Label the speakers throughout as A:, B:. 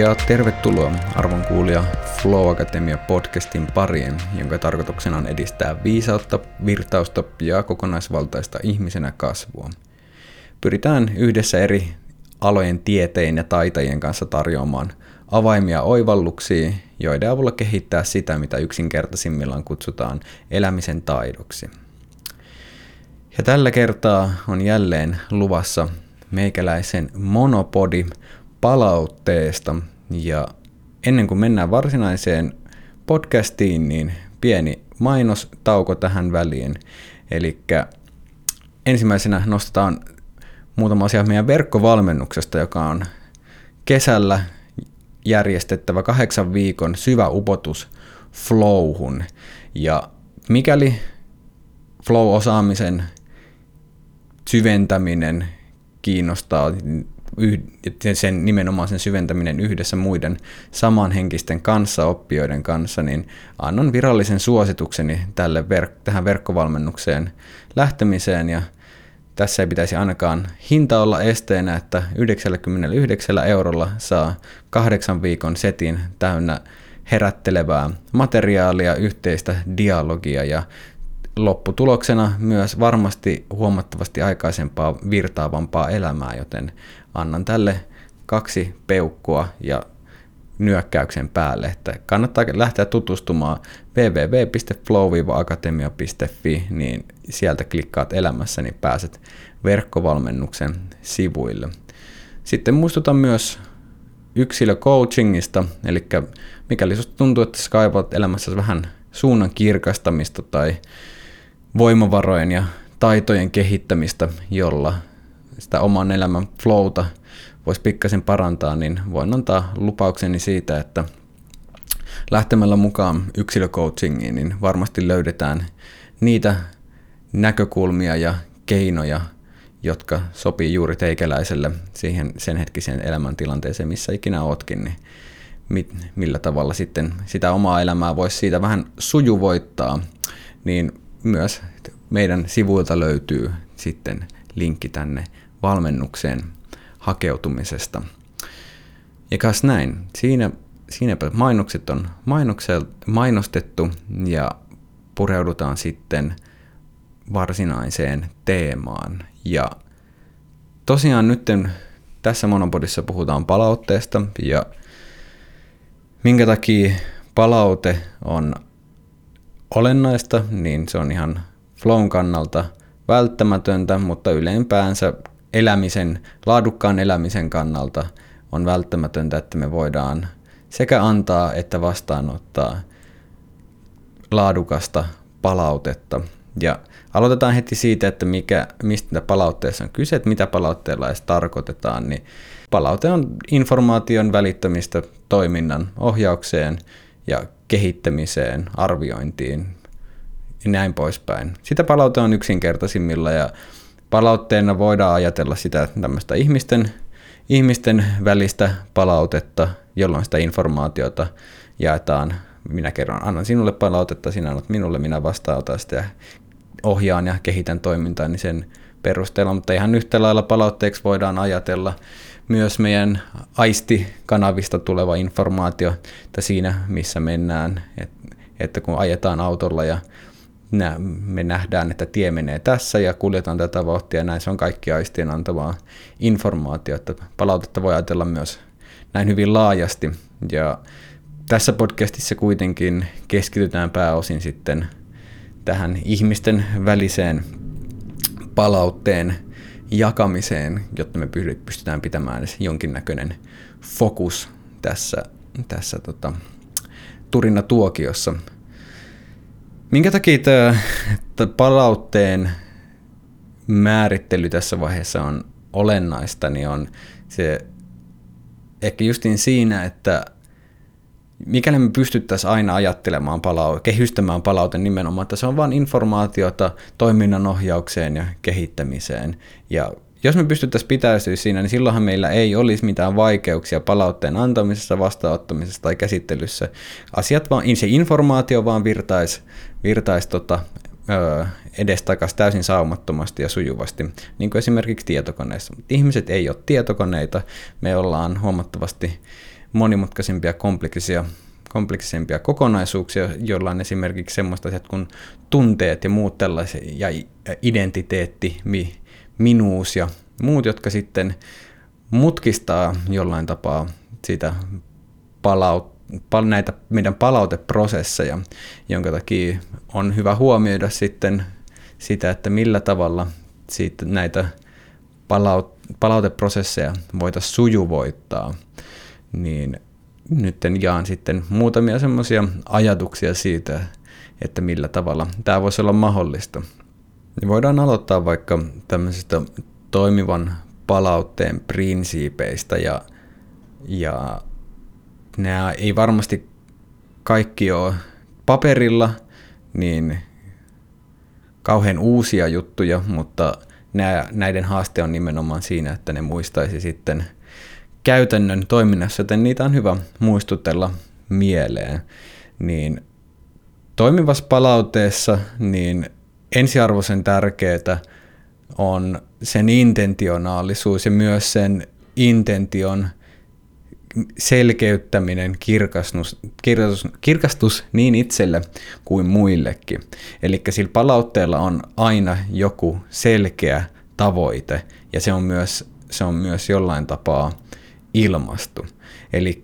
A: Ja tervetuloa arvon kuulija Flow Academia podcastin pariin, jonka tarkoituksena on edistää viisautta, virtausta ja kokonaisvaltaista ihmisenä kasvua. Pyritään yhdessä eri alojen tieteen ja taitajien kanssa tarjoamaan avaimia oivalluksia, joiden avulla kehittää sitä, mitä yksinkertaisimmillaan kutsutaan elämisen taidoksi. Ja tällä kertaa on jälleen luvassa meikäläisen monopodi palautteesta. Ja ennen kuin mennään varsinaiseen podcastiin, niin pieni mainostauko tähän väliin. Eli ensimmäisenä nostetaan muutama asia meidän verkkovalmennuksesta, joka on kesällä järjestettävä kahdeksan viikon syvä upotus flowhun. Ja mikäli flow-osaamisen syventäminen kiinnostaa, sen nimenomaan sen syventäminen yhdessä muiden samanhenkisten kanssaoppijoiden kanssa, niin annan virallisen suositukseni tälle verk- tähän verkkovalmennukseen lähtemiseen. Ja tässä ei pitäisi ainakaan hinta olla esteenä, että 99 eurolla saa kahdeksan viikon setin täynnä herättelevää materiaalia, yhteistä dialogia ja lopputuloksena myös varmasti huomattavasti aikaisempaa virtaavampaa elämää, joten annan tälle kaksi peukkua ja nyökkäyksen päälle, että kannattaa lähteä tutustumaan www.flow-akatemia.fi, niin sieltä klikkaat elämässä, niin pääset verkkovalmennuksen sivuille. Sitten muistutan myös yksilöcoachingista, eli mikäli sinusta tuntuu, että kaipaat elämässä vähän suunnan kirkastamista tai voimavarojen ja taitojen kehittämistä, jolla sitä oman elämän flowta voisi pikkasen parantaa, niin voin antaa lupaukseni siitä, että lähtemällä mukaan yksilöcoachingiin, niin varmasti löydetään niitä näkökulmia ja keinoja, jotka sopii juuri teikäläiselle siihen sen hetkiseen elämäntilanteeseen, missä ikinä ootkin, niin mit, millä tavalla sitten sitä omaa elämää voisi siitä vähän sujuvoittaa, niin myös meidän sivuilta löytyy sitten linkki tänne valmennukseen hakeutumisesta. Ja kas näin, siinä, siinäpä mainokset on mainostettu ja pureudutaan sitten varsinaiseen teemaan. Ja tosiaan nyt tässä monopodissa puhutaan palautteesta ja minkä takia palaute on olennaista, niin se on ihan flown kannalta välttämätöntä, mutta ylempäänsä elämisen, laadukkaan elämisen kannalta on välttämätöntä, että me voidaan sekä antaa että vastaanottaa laadukasta palautetta. Ja aloitetaan heti siitä, että mikä, mistä palautteessa on kyse, että mitä palautteella edes tarkoitetaan. Niin palaute on informaation välittämistä toiminnan ohjaukseen ja kehittämiseen, arviointiin ja näin poispäin. Sitä palaute on yksinkertaisimmilla ja palautteena voidaan ajatella sitä tämmöistä ihmisten, ihmisten välistä palautetta, jolloin sitä informaatiota jaetaan. Minä kerron, annan sinulle palautetta, sinä annat minulle, minä vastaanotan sitä ja ohjaan ja kehitän toimintaa niin sen perusteella, mutta ihan yhtä lailla palautteeksi voidaan ajatella myös meidän aistikanavista tuleva informaatio, että siinä missä mennään, että kun ajetaan autolla ja me nähdään, että tie menee tässä ja kuljetaan tätä vauhtia näin se on kaikki aistien antavaa informaatiota. Palautetta voi ajatella myös näin hyvin laajasti ja tässä podcastissa kuitenkin keskitytään pääosin sitten tähän ihmisten väliseen palautteen jakamiseen, jotta me pystytään pitämään jonkinnäköinen fokus tässä, tässä tota, Turina tuokiossa. Minkä takia tämä palautteen määrittely tässä vaiheessa on olennaista, niin on se ehkä justiin siinä, että mikäli me pystyttäisiin aina ajattelemaan palau- kehystämään palaute nimenomaan, että se on vain informaatiota toiminnan ohjaukseen ja kehittämiseen. Ja jos me pystyttäisiin pitäytyä siinä, niin silloinhan meillä ei olisi mitään vaikeuksia palautteen antamisessa, vastaanottamisessa tai käsittelyssä. Asiat vaan, se informaatio vaan virtaisi virtais tota, edestakaisin täysin saumattomasti ja sujuvasti, niin kuin esimerkiksi tietokoneessa. Ihmiset ei ole tietokoneita, me ollaan huomattavasti monimutkaisempia kompleksisia kompleksisempia kokonaisuuksia, joilla on esimerkiksi semmoista asiat kuin tunteet ja muut tällaiset, ja identiteetti, mi, minuus ja muut, jotka sitten mutkistaa jollain tapaa sitä palaut, näitä meidän palauteprosesseja, jonka takia on hyvä huomioida sitten sitä, että millä tavalla siitä näitä palaut, palauteprosesseja voitaisiin sujuvoittaa, niin nyt jaan sitten muutamia semmoisia ajatuksia siitä, että millä tavalla tämä voisi olla mahdollista. Niin voidaan aloittaa vaikka tämmöisistä toimivan palautteen prinsiipeistä ja, ja nämä ei varmasti kaikki ole paperilla niin kauhean uusia juttuja, mutta nämä, näiden haaste on nimenomaan siinä, että ne muistaisi sitten käytännön toiminnassa, joten niitä on hyvä muistutella mieleen. Niin toimivassa palautteessa niin ensiarvoisen tärkeää on sen intentionaalisuus ja myös sen intention selkeyttäminen, kirkastus, kirkastus, kirkastus niin itselle kuin muillekin. Eli sillä palautteella on aina joku selkeä tavoite ja se on myös, se on myös jollain tapaa ilmastu. Eli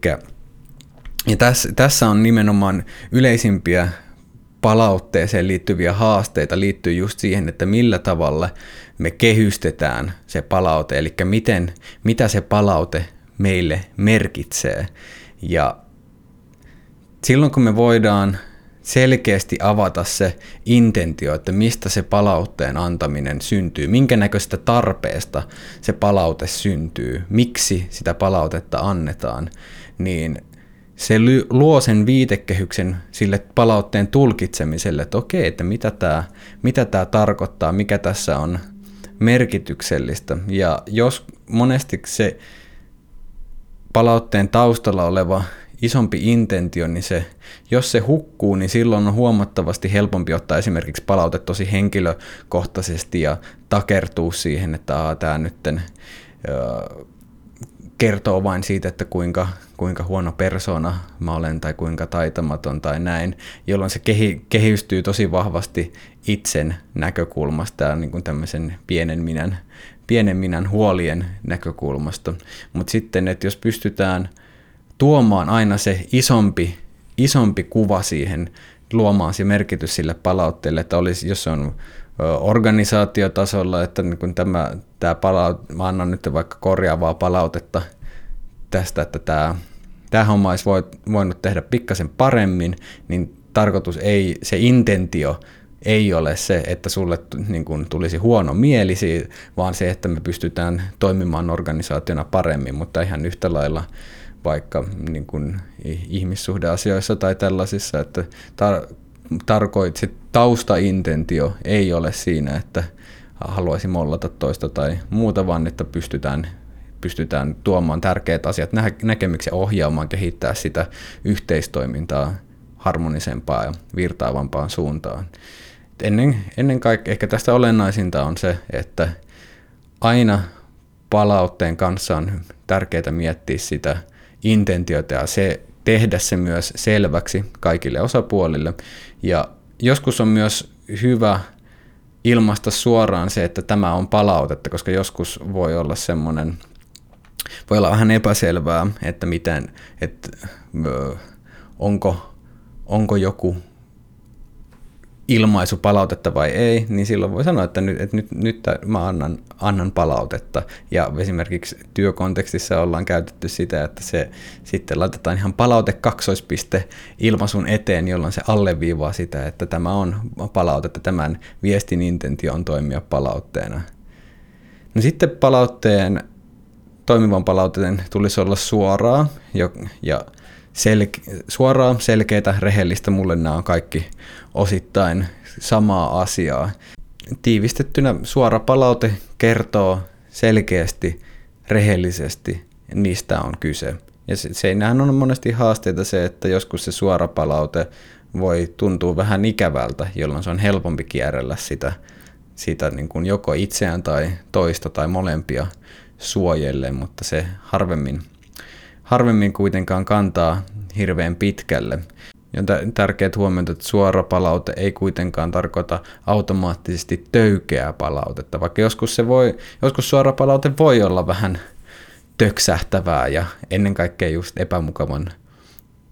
A: ja tässä, tässä on nimenomaan yleisimpiä palautteeseen liittyviä haasteita liittyy just siihen, että millä tavalla me kehystetään se palaute, eli miten, mitä se palaute meille merkitsee. Ja silloin kun me voidaan selkeästi avata se intentio, että mistä se palautteen antaminen syntyy, minkä näköistä tarpeesta se palaute syntyy, miksi sitä palautetta annetaan, niin se luo sen viitekehyksen sille palautteen tulkitsemiselle, että okei, että mitä tämä, mitä tämä tarkoittaa, mikä tässä on merkityksellistä. Ja jos monesti se palautteen taustalla oleva isompi intentio, niin se, jos se hukkuu, niin silloin on huomattavasti helpompi ottaa esimerkiksi palaute tosi henkilökohtaisesti ja takertuu siihen, että tämä nytten kertoo vain siitä, että kuinka, kuinka huono persona mä olen tai kuinka taitamaton tai näin, jolloin se kehi, kehystyy tosi vahvasti itsen näkökulmasta ja niin tämmöisen pienen minän, pienen minän huolien näkökulmasta. Mutta sitten, että jos pystytään tuomaan aina se isompi, isompi kuva siihen, luomaan se merkitys sille palautteelle, että olisi, jos on organisaatiotasolla, että niin kun tämä, tämä palaut, mä annan nyt vaikka korjaavaa palautetta tästä, että tämä, tämä homma olisi voinut tehdä pikkasen paremmin, niin tarkoitus ei, se intentio ei ole se, että sulle niin kun, tulisi huono mieli, vaan se, että me pystytään toimimaan organisaationa paremmin, mutta ihan yhtä lailla vaikka niin kun, ihmissuhdeasioissa tai tällaisissa, että tar- tarkoit, se taustaintentio ei ole siinä, että haluaisi mollata toista tai muuta, vaan että pystytään, pystytään tuomaan tärkeät asiat nä- näkemyksen ohjaamaan, kehittää sitä yhteistoimintaa harmonisempaa ja virtaavampaan suuntaan. Ennen, ennen kaikkea ehkä tästä olennaisinta on se, että aina palautteen kanssa on tärkeää miettiä sitä intentiota ja se tehdä se myös selväksi kaikille osapuolille. Ja joskus on myös hyvä ilmaista suoraan se, että tämä on palautetta, koska joskus voi olla semmoinen, voi olla vähän epäselvää, että miten, että onko, onko joku ilmaisu palautetta vai ei, niin silloin voi sanoa, että nyt, että nyt, nyt mä annan, annan palautetta. Ja esimerkiksi työkontekstissa ollaan käytetty sitä, että se sitten laitetaan ihan palaute kaksoispiste ilmaisun eteen, jolloin se alleviivaa sitä, että tämä on palautetta, tämän viestin intentio on toimia palautteena. No sitten palautteen, toimivan palautteen tulisi olla suoraa ja, ja sel- suoraa, selkeää, rehellistä. Mulle nämä on kaikki osittain samaa asiaa. Tiivistettynä suora palaute kertoo selkeästi, rehellisesti, mistä on kyse. Ja se, on monesti haasteita se, että joskus se suora palaute voi tuntua vähän ikävältä, jolloin se on helpompi kierrellä sitä, sitä niin kuin joko itseään tai toista tai molempia suojelle, mutta se harvemmin harvemmin kuitenkaan kantaa hirveän pitkälle. Ja on tärkeää huomioida, että suora palaute ei kuitenkaan tarkoita automaattisesti töykeää palautetta, vaikka joskus, se voi, joskus suora palaute voi olla vähän töksähtävää ja ennen kaikkea just epämukavan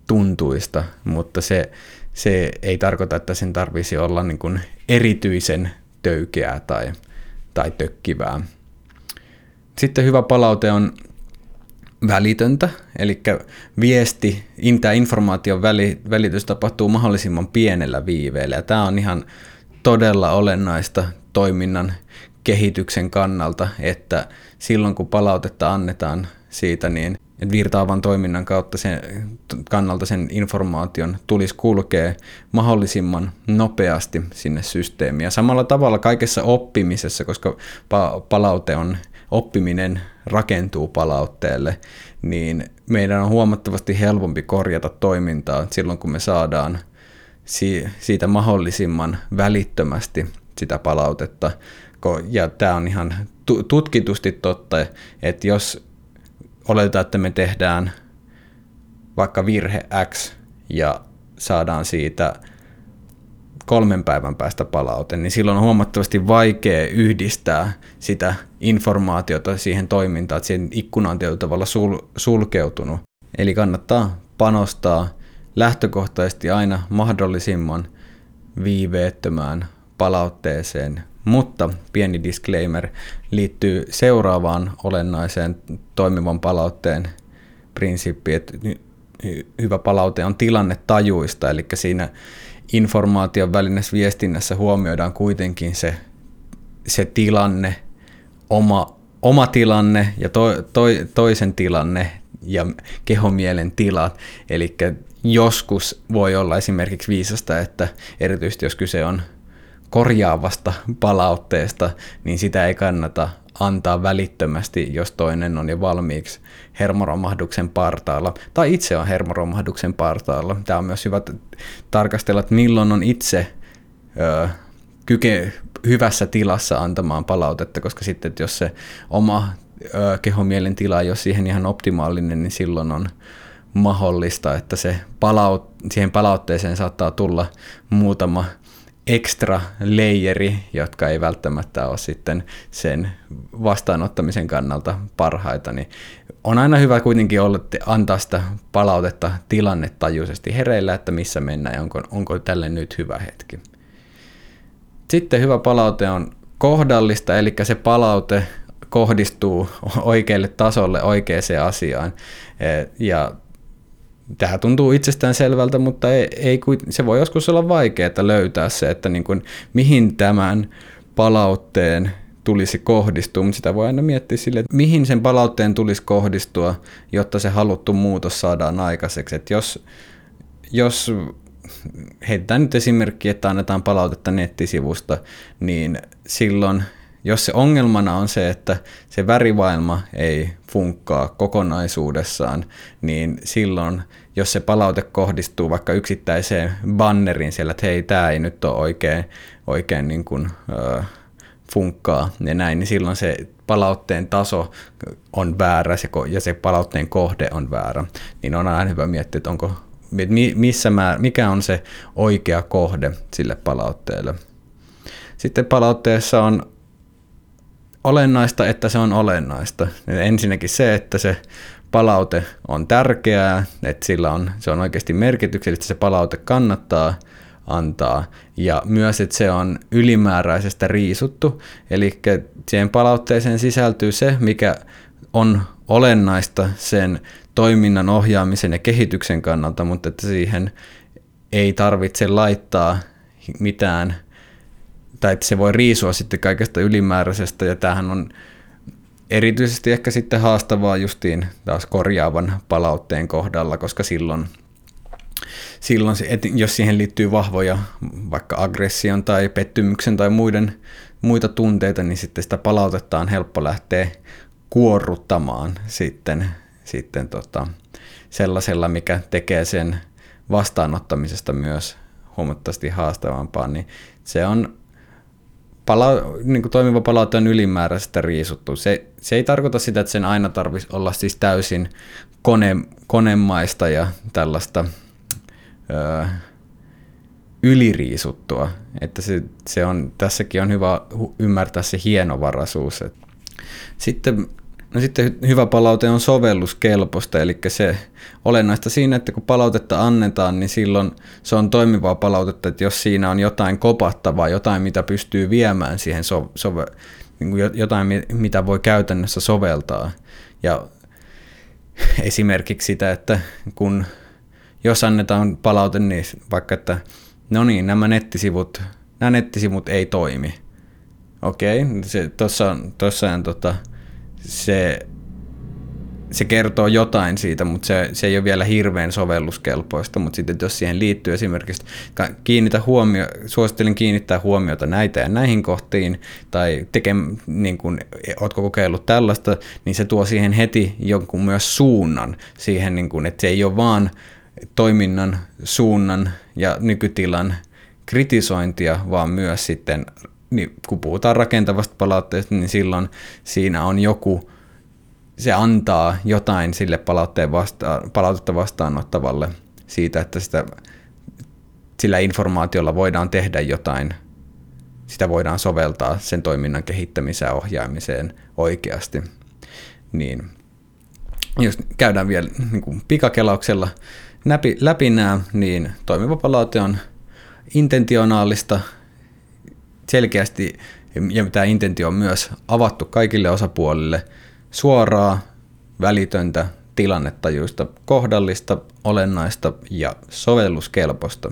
A: tuntuista, mutta se, se ei tarkoita, että sen tarvisi olla niin kuin erityisen töykeää tai, tai tökkivää. Sitten hyvä palaute on välitöntä, eli viesti, tämä informaation välitys tapahtuu mahdollisimman pienellä viiveellä. Ja tämä on ihan todella olennaista toiminnan kehityksen kannalta, että silloin kun palautetta annetaan siitä, niin virtaavan toiminnan kautta sen, kannalta sen informaation tulisi kulkea mahdollisimman nopeasti sinne systeemiin. Ja samalla tavalla kaikessa oppimisessa, koska palaute on oppiminen rakentuu palautteelle, niin meidän on huomattavasti helpompi korjata toimintaa silloin, kun me saadaan siitä mahdollisimman välittömästi sitä palautetta. Ja tämä on ihan tutkitusti totta, että jos oletetaan, että me tehdään vaikka virhe X ja saadaan siitä kolmen päivän päästä palaute, niin silloin on huomattavasti vaikea yhdistää sitä informaatiota siihen toimintaan, että siihen ikkuna on tietyllä tavalla sul- sulkeutunut. Eli kannattaa panostaa lähtökohtaisesti aina mahdollisimman viiveettömään palautteeseen, mutta pieni disclaimer liittyy seuraavaan olennaiseen toimivan palautteen prinsiippiin, että hyvä palaute on tilannetajuista, eli siinä informaation välinessä viestinnässä huomioidaan kuitenkin se, se tilanne, oma, oma tilanne ja to, to, toisen tilanne ja kehomielen tilat. Eli joskus voi olla esimerkiksi viisasta, että erityisesti jos kyse on korjaavasta palautteesta, niin sitä ei kannata antaa välittömästi, jos toinen on jo valmiiksi hermoromahduksen partaalla, tai itse on hermoromahduksen partaalla. Tämä on myös hyvä tarkastella, että milloin on itse ö, kyke hyvässä tilassa antamaan palautetta, koska sitten, että jos se oma ö, kehomielen tila ei ole siihen ihan optimaalinen, niin silloin on mahdollista, että se palaut, siihen palautteeseen saattaa tulla muutama extra layeri, jotka ei välttämättä ole sitten sen vastaanottamisen kannalta parhaita, niin on aina hyvä kuitenkin olla, antaa sitä palautetta tilannetajuisesti hereillä, että missä mennään ja onko, onko tälle nyt hyvä hetki. Sitten hyvä palaute on kohdallista, eli se palaute kohdistuu oikealle tasolle oikeaan asiaan. Ja Tämä tuntuu itsestään selvältä, mutta ei, ei, se voi joskus olla vaikeaa löytää se, että niin kuin, mihin tämän palautteen tulisi kohdistua, mutta sitä voi aina miettiä sille, että mihin sen palautteen tulisi kohdistua, jotta se haluttu muutos saadaan aikaiseksi. Että jos, jos heitetään nyt esimerkki, että annetaan palautetta nettisivusta, niin silloin jos se ongelmana on se, että se värivaailma ei funkkaa kokonaisuudessaan, niin silloin, jos se palaute kohdistuu vaikka yksittäiseen banneriin siellä, että hei, tämä ei nyt ole oikein, oikein niin kuin, äh, funkkaa ja näin, niin silloin se palautteen taso on väärä ja se palautteen kohde on väärä. Niin on aina hyvä miettiä, että onko, missä mä, mikä on se oikea kohde sille palautteelle. Sitten palautteessa on olennaista, että se on olennaista. Ensinnäkin se, että se palaute on tärkeää, että sillä on, se on oikeasti merkityksellistä, se palaute kannattaa antaa. Ja myös, että se on ylimääräisestä riisuttu, eli siihen palautteeseen sisältyy se, mikä on olennaista sen toiminnan ohjaamisen ja kehityksen kannalta, mutta että siihen ei tarvitse laittaa mitään tai se voi riisua sitten kaikesta ylimääräisestä, ja tämähän on erityisesti ehkä sitten haastavaa justiin taas korjaavan palautteen kohdalla, koska silloin, silloin että jos siihen liittyy vahvoja vaikka aggression tai pettymyksen tai muiden, muita tunteita, niin sitten sitä palautetta on helppo lähteä kuorruttamaan sitten, sitten tota, sellaisella, mikä tekee sen vastaanottamisesta myös huomattavasti haastavampaa, niin se on pala, niin kuin toimiva palaute on ylimääräistä riisuttu. Se, se ei tarkoita sitä, että sen aina tarvitsisi olla siis täysin kone, konemaista ja tällaista öö, yliriisuttua. Että se, se on, tässäkin on hyvä ymmärtää se hienovaraisuus. Sitten No sitten hyvä palaute on sovelluskelpoista, eli se olennaista siinä, että kun palautetta annetaan, niin silloin se on toimivaa palautetta, että jos siinä on jotain kopattavaa, jotain mitä pystyy viemään siihen, so, sove, niin kuin jotain mitä voi käytännössä soveltaa. Ja esimerkiksi sitä, että kun jos annetaan palaute, niin vaikka, että no niin, nämä nettisivut, nämä nettisivut ei toimi. Okei, okay, tuossa, tuossa on tota, se, se kertoo jotain siitä, mutta se, se ei ole vielä hirveän sovelluskelpoista, mutta sitten jos siihen liittyy esimerkiksi, kiinnitä huomio, suosittelen kiinnittää huomiota näitä ja näihin kohtiin, tai teke, niin kun, ootko kokeillut tällaista, niin se tuo siihen heti jonkun myös suunnan siihen, niin kun, että se ei ole vaan toiminnan suunnan ja nykytilan kritisointia, vaan myös sitten niin kun puhutaan rakentavasta palautteesta, niin silloin siinä on joku, se antaa jotain sille palautteen vasta, palautetta vastaanottavalle siitä, että sitä, sillä informaatiolla voidaan tehdä jotain, sitä voidaan soveltaa sen toiminnan kehittämiseen ja ohjaamiseen oikeasti. Niin, jos käydään vielä niin kuin pikakelauksella läpi, läpi nämä, niin toimiva palaute on intentionaalista selkeästi, ja tämä intentio on myös avattu kaikille osapuolille, suoraa, välitöntä, tilannetajuista, kohdallista, olennaista ja sovelluskelpoista.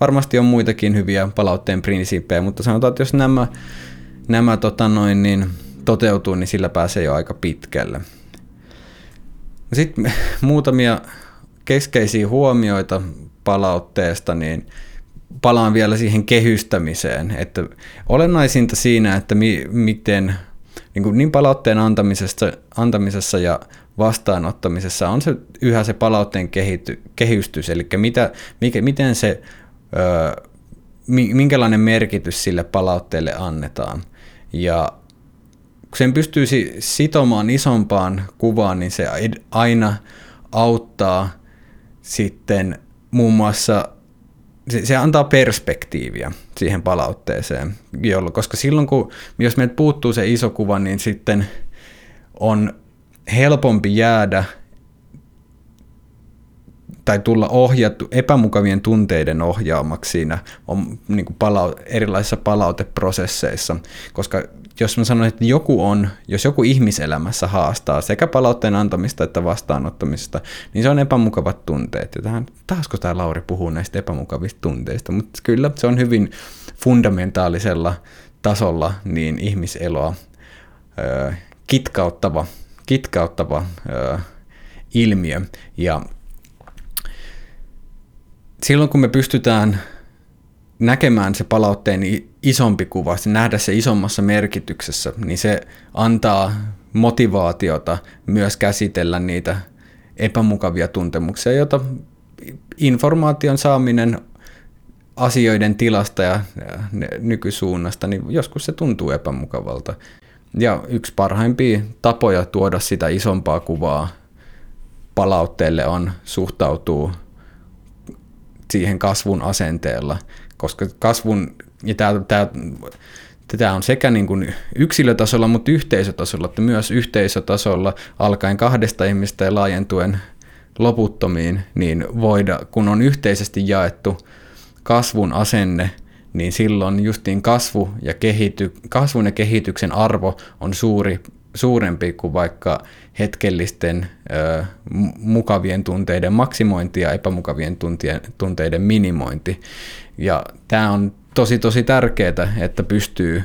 A: Varmasti on muitakin hyviä palautteen prinsiippejä, mutta sanotaan, että jos nämä, nämä tota noin, niin toteutuu, niin sillä pääsee jo aika pitkälle. Sitten muutamia keskeisiä huomioita palautteesta, niin palaan vielä siihen kehystämiseen, että olennaisinta siinä, että mi, miten niin, kuin niin palautteen antamisessa, antamisessa ja vastaanottamisessa on se yhä se palautteen kehity, kehystys, eli mitä, mikä, miten se, ö, minkälainen merkitys sille palautteelle annetaan. Ja kun sen pystyy sitomaan isompaan kuvaan, niin se aina auttaa sitten muun muassa se, antaa perspektiiviä siihen palautteeseen, jollo, koska silloin kun, jos meiltä puuttuu se iso kuva, niin sitten on helpompi jäädä tai tulla ohjattu epämukavien tunteiden ohjaamaksi siinä on, niin kuin palau, erilaisissa palauteprosesseissa, koska jos mä sanon, että joku on, jos joku ihmiselämässä haastaa sekä palautteen antamista että vastaanottamista, niin se on epämukavat tunteet. Ja tähän, taasko tämä Lauri puhuu näistä epämukavista tunteista, mutta kyllä se on hyvin fundamentaalisella tasolla niin ihmiseloa ö, kitkauttava, kitkauttava ö, ilmiö. Ja silloin kun me pystytään näkemään se palautteen isompi kuva, se nähdä se isommassa merkityksessä, niin se antaa motivaatiota myös käsitellä niitä epämukavia tuntemuksia, joita informaation saaminen asioiden tilasta ja nykysuunnasta, niin joskus se tuntuu epämukavalta. Ja yksi parhaimpia tapoja tuoda sitä isompaa kuvaa palautteelle on suhtautua siihen kasvun asenteella, koska kasvun, ja tämä, tämä, tämä on sekä niin kuin yksilötasolla, mutta yhteisötasolla, että myös yhteisötasolla alkaen kahdesta ihmistä ja laajentuen loputtomiin, niin voida, kun on yhteisesti jaettu kasvun asenne, niin silloin justiin kasvu ja kehity, kasvun ja kehityksen arvo on suuri, suurempi kuin vaikka hetkellisten ö, mukavien tunteiden maksimointi ja epämukavien tuntien, tunteiden minimointi. Ja tämä on tosi tosi tärkeää, että pystyy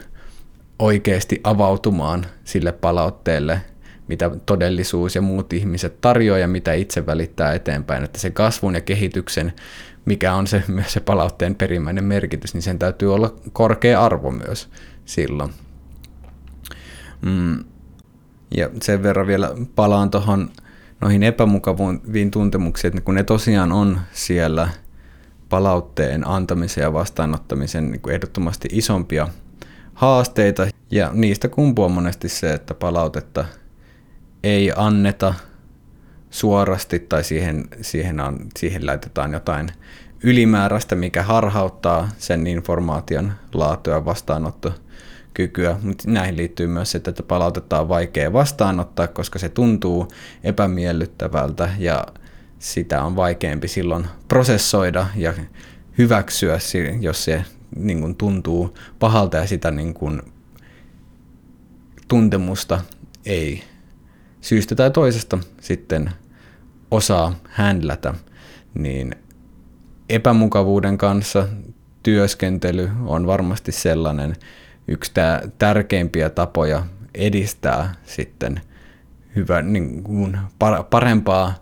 A: oikeasti avautumaan sille palautteelle, mitä todellisuus ja muut ihmiset tarjoaa ja mitä itse välittää eteenpäin. Että se kasvun ja kehityksen, mikä on se, myös se palautteen perimmäinen merkitys, niin sen täytyy olla korkea arvo myös silloin. Mm. Ja sen verran vielä palaan tuohon noihin epämukaviin tuntemuksiin, että kun ne tosiaan on siellä – palautteen antamisen ja vastaanottamisen niin kuin ehdottomasti isompia haasteita ja niistä kumpuaa monesti se, että palautetta ei anneta suorasti tai siihen, siihen, on, siihen laitetaan jotain ylimääräistä, mikä harhauttaa sen informaation laatua ja vastaanottokykyä. Mutta näihin liittyy myös se, että palautetta on vaikea vastaanottaa, koska se tuntuu epämiellyttävältä ja sitä on vaikeampi silloin prosessoida ja hyväksyä, jos se niin kuin tuntuu pahalta ja sitä niin kuin tuntemusta ei syystä tai toisesta sitten osaa händlätä, niin epämukavuuden kanssa työskentely on varmasti sellainen yksi tää tärkeimpiä tapoja edistää sitten hyvä, niin kuin parempaa,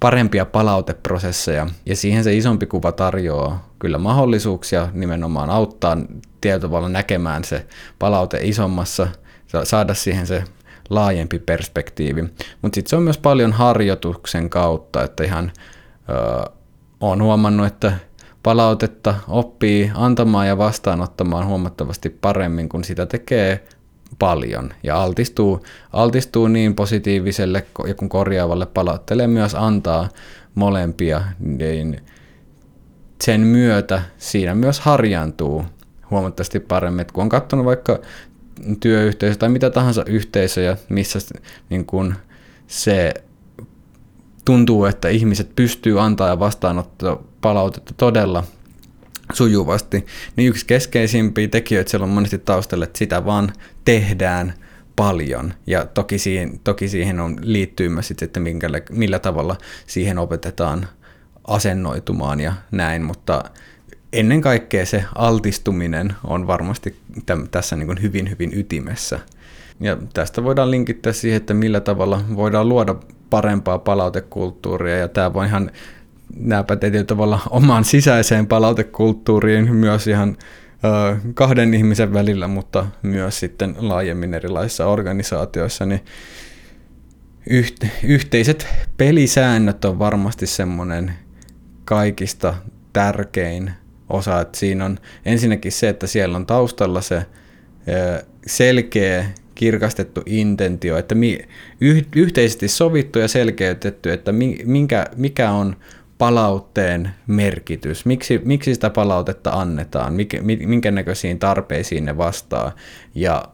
A: parempia palauteprosesseja. Ja siihen se isompi kuva tarjoaa kyllä mahdollisuuksia nimenomaan auttaa tietyllä tavalla näkemään se palaute isommassa, saada siihen se laajempi perspektiivi. Mutta sitten se on myös paljon harjoituksen kautta, että ihan ö, on huomannut, että palautetta oppii antamaan ja vastaanottamaan huomattavasti paremmin, kun sitä tekee paljon ja altistuu, altistuu niin positiiviselle ja kun korjaavalle palautteelle myös antaa molempia, niin sen myötä siinä myös harjaantuu huomattavasti paremmin. Et kun on katsonut vaikka työyhteisö tai mitä tahansa yhteisöjä, missä niin kun se tuntuu, että ihmiset pystyy antaa ja vastaanottaa palautetta todella sujuvasti, niin yksi keskeisimpiä tekijöitä siellä on monesti taustalla, että sitä vaan tehdään paljon. Ja toki siihen, toki siihen on, liittyy myös sit, että minkälle, millä tavalla siihen opetetaan asennoitumaan ja näin, mutta ennen kaikkea se altistuminen on varmasti täm, tässä niin kuin hyvin, hyvin ytimessä. Ja tästä voidaan linkittää siihen, että millä tavalla voidaan luoda parempaa palautekulttuuria, ja tämä voi ihan nämä pätee tavalla omaan sisäiseen palautekulttuuriin myös ihan kahden ihmisen välillä, mutta myös sitten laajemmin erilaisissa organisaatioissa, niin yhteiset pelisäännöt on varmasti semmoinen kaikista tärkein osa. Että siinä on ensinnäkin se, että siellä on taustalla se selkeä, kirkastettu intentio, että yhteisesti sovittu ja selkeytetty, että minkä, mikä on palautteen merkitys, miksi, miksi sitä palautetta annetaan, minkä näköisiin tarpeisiin ne vastaa. Ja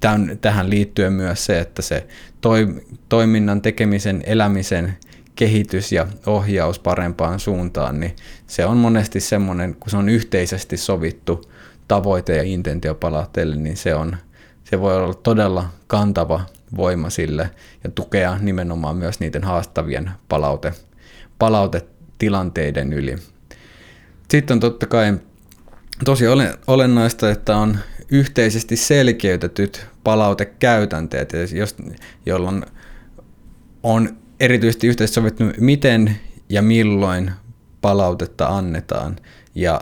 A: tämän, tähän liittyen myös se, että se toi, toiminnan tekemisen, elämisen kehitys ja ohjaus parempaan suuntaan, niin se on monesti semmoinen, kun se on yhteisesti sovittu tavoite ja intentio palautteelle, niin se, on, se voi olla todella kantava voima sille ja tukea nimenomaan myös niiden haastavien palaute, palautetilanteiden yli. Sitten on totta kai tosi olennaista, että on yhteisesti selkeytetyt palautekäytänteet, jolloin on erityisesti yhteisesti sovittu, miten ja milloin palautetta annetaan. Ja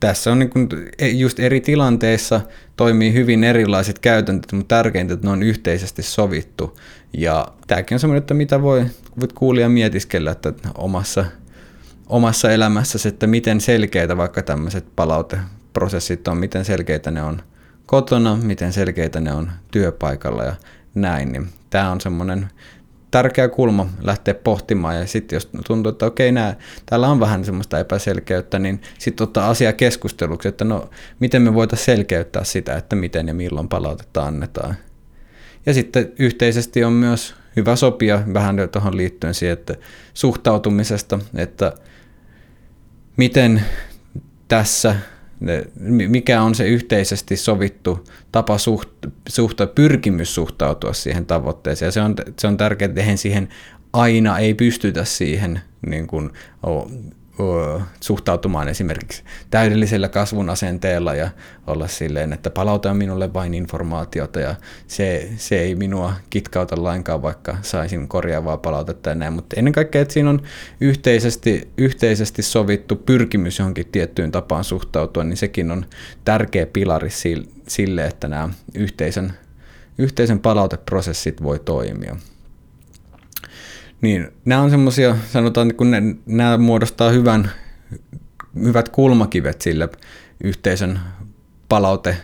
A: tässä on niin e, just eri tilanteissa toimii hyvin erilaiset käytäntöt, mutta tärkeintä, että ne on yhteisesti sovittu. Ja tämäkin on semmoinen, että mitä voi, voit kuulia mietiskellä että omassa, omassa elämässä, että miten selkeitä vaikka tämmöiset palauteprosessit on, miten selkeitä ne on kotona, miten selkeitä ne on työpaikalla ja näin. Niin tämä on semmoinen tärkeä kulma lähteä pohtimaan ja sitten jos tuntuu, että okei, nää, täällä on vähän semmoista epäselkeyttä, niin sitten ottaa asia keskusteluksi, että no miten me voitaisiin selkeyttää sitä, että miten ja milloin palautetta annetaan. Ja sitten yhteisesti on myös hyvä sopia vähän tuohon liittyen siihen, että suhtautumisesta, että miten tässä mikä on se yhteisesti sovittu tapa suht, suhta, pyrkimys suhtautua siihen tavoitteeseen. Ja se on, se on tärkeää, että siihen aina ei pystytä siihen niin kuin, suhtautumaan esimerkiksi täydellisellä kasvun asenteella ja olla silleen, että palauta minulle vain informaatiota ja se, se ei minua kitkauta lainkaan, vaikka saisin korjaavaa palautetta ja näin. Mutta ennen kaikkea, että siinä on yhteisesti, yhteisesti sovittu pyrkimys johonkin tiettyyn tapaan suhtautua, niin sekin on tärkeä pilari sille, että nämä yhteisen, yhteisen palauteprosessit voi toimia. Niin, nämä on semmoisia, sanotaan, kun ne, nämä muodostaa hyvän, hyvät kulmakivet sille yhteisön palaute,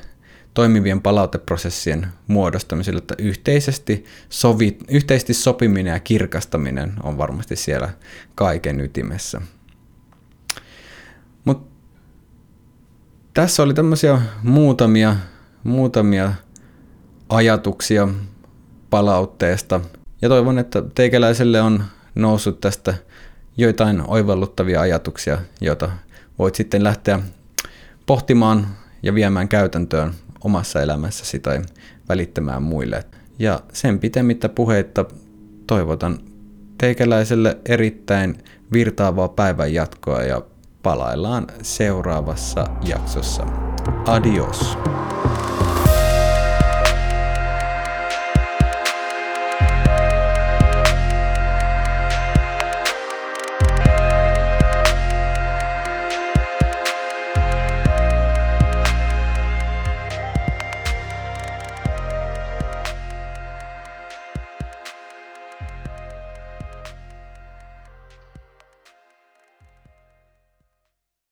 A: toimivien palauteprosessien muodostamiselle, että yhteisesti, sovi, yhteisesti sopiminen ja kirkastaminen on varmasti siellä kaiken ytimessä. Mut tässä oli tämmöisiä muutamia, muutamia ajatuksia palautteesta ja toivon, että teikäläiselle on noussut tästä joitain oivalluttavia ajatuksia, joita voit sitten lähteä pohtimaan ja viemään käytäntöön omassa elämässäsi tai välittämään muille. Ja sen pitemmittä puheitta toivotan teikäläiselle erittäin virtaavaa päivän jatkoa ja palaillaan seuraavassa jaksossa. Adios!